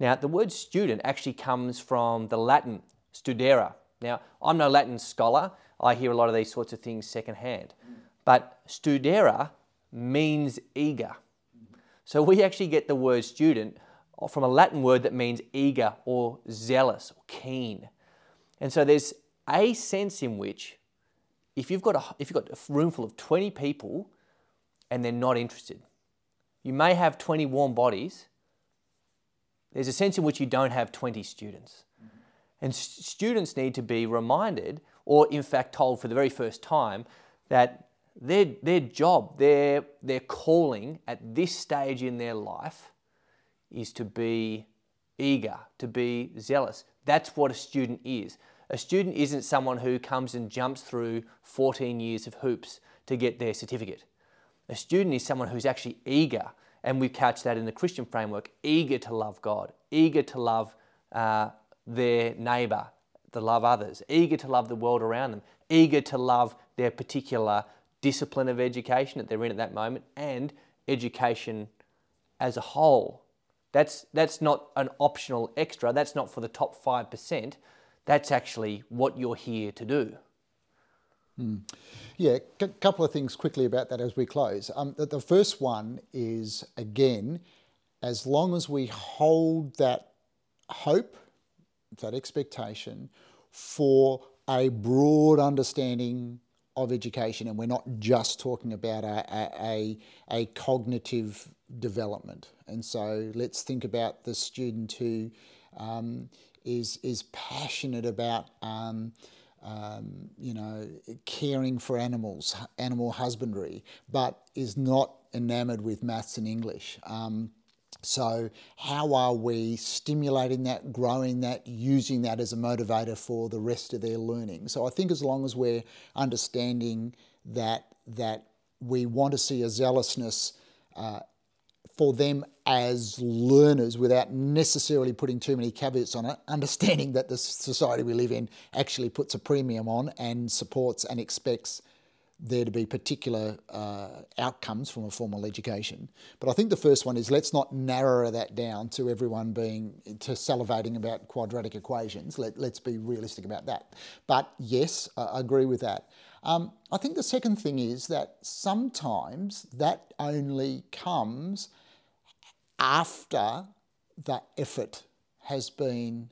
Now, the word student actually comes from the Latin studere. Now, I'm no Latin scholar, I hear a lot of these sorts of things secondhand. But studera means eager. So we actually get the word student from a Latin word that means eager or zealous or keen. And so there's a sense in which if you've got a, if you've got a room full of 20 people and they're not interested, you may have 20 warm bodies. There's a sense in which you don't have 20 students. And students need to be reminded or in fact told for the very first time that their, their job, their, their calling at this stage in their life is to be eager, to be zealous. That's what a student is. A student isn't someone who comes and jumps through 14 years of hoops to get their certificate. A student is someone who's actually eager, and we catch that in the Christian framework eager to love God, eager to love uh, their neighbour, to love others, eager to love the world around them, eager to love their particular discipline of education that they're in at that moment, and education as a whole. That's, that's not an optional extra, that's not for the top 5%, that's actually what you're here to do. Mm. Yeah, a couple of things quickly about that as we close. Um, the, the first one is again, as long as we hold that hope that expectation for a broad understanding of education, and we're not just talking about a, a, a, cognitive development. And so let's think about the student who um, is is passionate about um, um, you know caring for animals, animal husbandry, but is not enamoured with maths and English. Um, so, how are we stimulating that, growing that, using that as a motivator for the rest of their learning? So, I think as long as we're understanding that that we want to see a zealousness uh, for them as learners without necessarily putting too many caveats on it, understanding that the society we live in actually puts a premium on and supports and expects there to be particular uh, outcomes from a formal education. But I think the first one is let's not narrow that down to everyone being to salivating about quadratic equations. Let, let's be realistic about that. But yes, I agree with that. Um, I think the second thing is that sometimes that only comes after the effort has been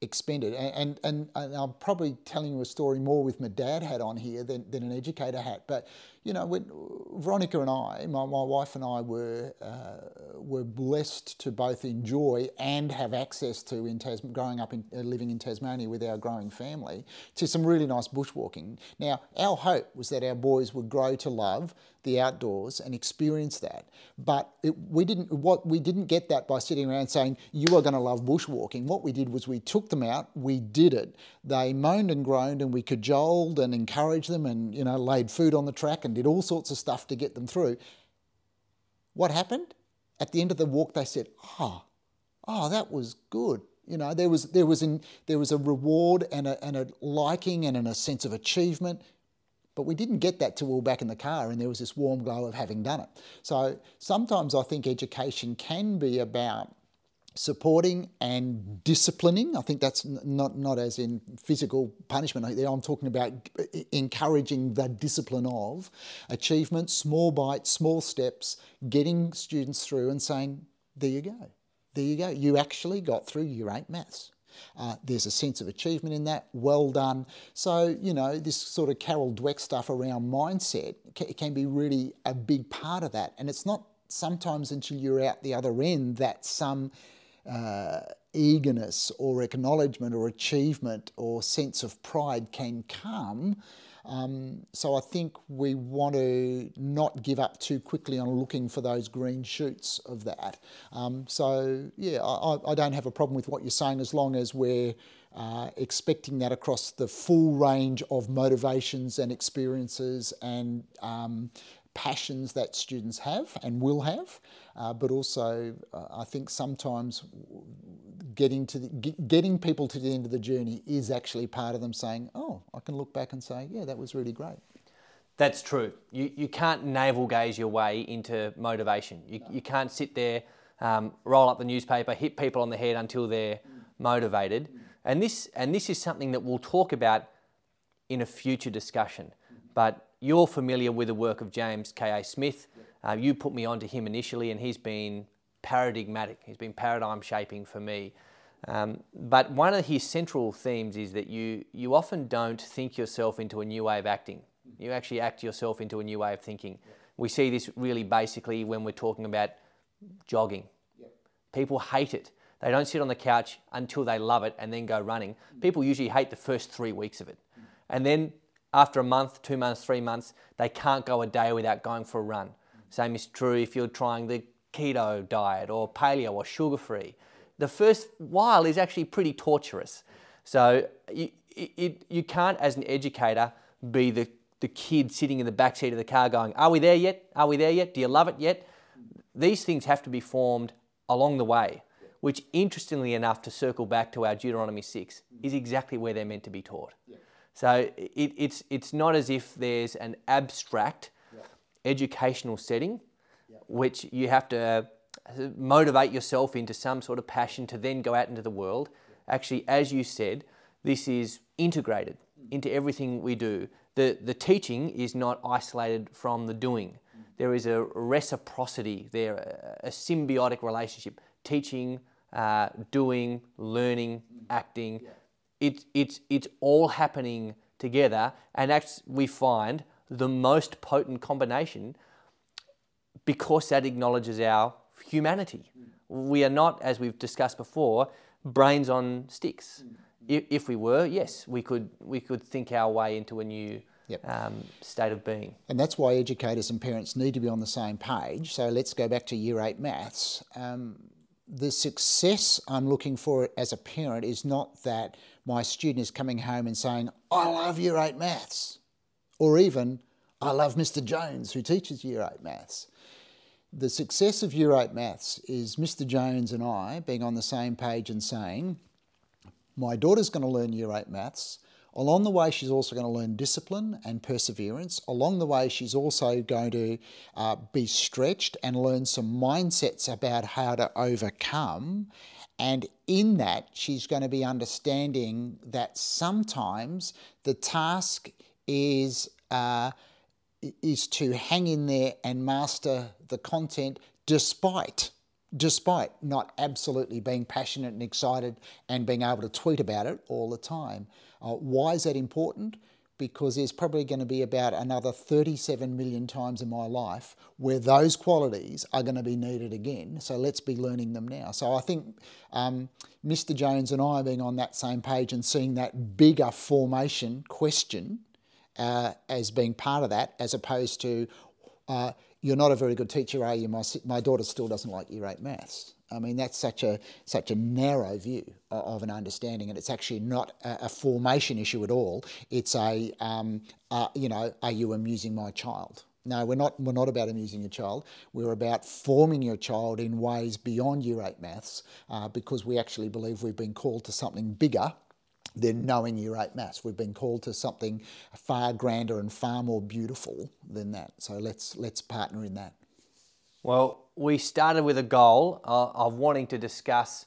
expended. And, and, and, I'm probably telling you a story more with my dad hat on here than, than an educator hat. But, you know, when Veronica and I, my, my wife and I were, uh, were blessed to both enjoy and have access to in Tas- growing up in, uh, living in Tasmania with our growing family to some really nice bushwalking. Now, our hope was that our boys would grow to love the outdoors and experience that. But it, we didn't. What we didn't get that by sitting around saying you are going to love bushwalking. What we did was we took them out. We did it. They moaned and groaned, and we cajoled and encouraged them, and you know laid food on the track and did all sorts of stuff to get them through. What happened? At the end of the walk, they said, "Oh, oh, that was good." You know, there was there was in, there was a reward and a, and a liking and a sense of achievement but we didn't get that till we were back in the car and there was this warm glow of having done it. So sometimes I think education can be about supporting and disciplining. I think that's not, not as in physical punishment. I'm talking about encouraging the discipline of achievement, small bites, small steps, getting students through and saying, there you go. There you go. You actually got through year eight maths. Uh, there's a sense of achievement in that. Well done. So, you know, this sort of Carol Dweck stuff around mindset can, can be really a big part of that. And it's not sometimes until you're out the other end that some uh, eagerness or acknowledgement or achievement or sense of pride can come. Um, so I think we want to not give up too quickly on looking for those green shoots of that. Um, so yeah, I, I, don't have a problem with what you're saying as long as we're uh, expecting that across the full range of motivations and experiences and um, passions that students have and will have, uh, but also uh, I think sometimes getting to the, getting people to the end of the journey is actually part of them saying, "Oh, I can look back and say, yeah, that was really great." That's true. You, you can't navel gaze your way into motivation. You, no. you can't sit there, um, roll up the newspaper, hit people on the head until they're mm. motivated. Mm. And this and this is something that we'll talk about in a future discussion. Mm. But you're familiar with the work of James K.A. Smith. Uh, you put me onto him initially, and he's been paradigmatic. He's been paradigm shaping for me. Um, but one of his central themes is that you, you often don't think yourself into a new way of acting. You actually act yourself into a new way of thinking. We see this really basically when we're talking about jogging. People hate it. They don't sit on the couch until they love it and then go running. People usually hate the first three weeks of it. And then after a month, two months, three months, they can't go a day without going for a run. Same is true if you're trying the keto diet or paleo or sugar free. The first while is actually pretty torturous. So you, it, you can't, as an educator, be the, the kid sitting in the back seat of the car going, Are we there yet? Are we there yet? Do you love it yet? These things have to be formed along the way, which, interestingly enough, to circle back to our Deuteronomy 6, is exactly where they're meant to be taught. So it, it's, it's not as if there's an abstract educational setting which you have to uh, motivate yourself into some sort of passion to then go out into the world. Actually, as you said, this is integrated into everything we do. The, the teaching is not isolated from the doing. There is a reciprocity there, a, a symbiotic relationship. Teaching, uh, doing, learning, acting, it, it's, it's all happening together, and that's, we find, the most potent combination because that acknowledges our humanity. We are not, as we've discussed before, brains on sticks. If we were, yes, we could, we could think our way into a new Yep. Um, state of being. And that's why educators and parents need to be on the same page. So let's go back to year eight maths. Um, the success I'm looking for as a parent is not that my student is coming home and saying, I love year eight maths, or even, I love Mr. Jones who teaches year eight maths. The success of year eight maths is Mr. Jones and I being on the same page and saying, my daughter's going to learn year eight maths. Along the way, she's also going to learn discipline and perseverance. Along the way, she's also going to uh, be stretched and learn some mindsets about how to overcome. And in that, she's going to be understanding that sometimes the task is, uh, is to hang in there and master the content despite despite not absolutely being passionate and excited and being able to tweet about it all the time. Uh, why is that important? Because there's probably going to be about another 37 million times in my life where those qualities are going to be needed again. So let's be learning them now. So I think um, Mr. Jones and I being on that same page and seeing that bigger formation question uh, as being part of that, as opposed to uh, you're not a very good teacher, are you? My, my daughter still doesn't like year eight maths. I mean, that's such a such a narrow view of an understanding, and it's actually not a, a formation issue at all. It's a, um, uh, you know, are you amusing my child? No, we're not. We're not about amusing your child. We're about forming your child in ways beyond year eight maths, uh, because we actually believe we've been called to something bigger than knowing year eight maths. We've been called to something far grander and far more beautiful than that. So let's let's partner in that. Well, we started with a goal of wanting to discuss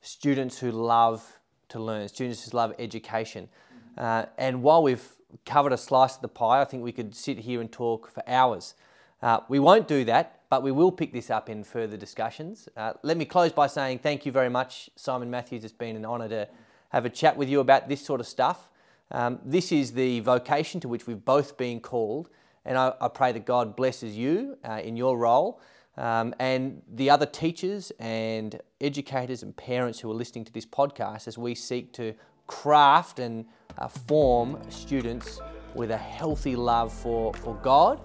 students who love to learn, students who love education. Uh, and while we've covered a slice of the pie, I think we could sit here and talk for hours. Uh, we won't do that, but we will pick this up in further discussions. Uh, let me close by saying thank you very much, Simon Matthews. It's been an honour to have a chat with you about this sort of stuff. Um, this is the vocation to which we've both been called, and I, I pray that God blesses you uh, in your role um, and the other teachers and educators and parents who are listening to this podcast as we seek to craft and uh, form students with a healthy love for, for God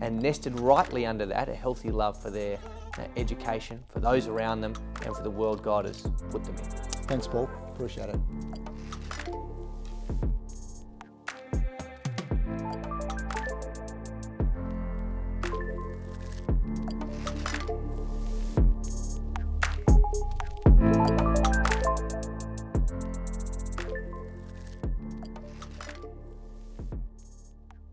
and nested rightly under that, a healthy love for their uh, education, for those around them, and for the world God has put them in. Thanks, Paul. Appreciate it.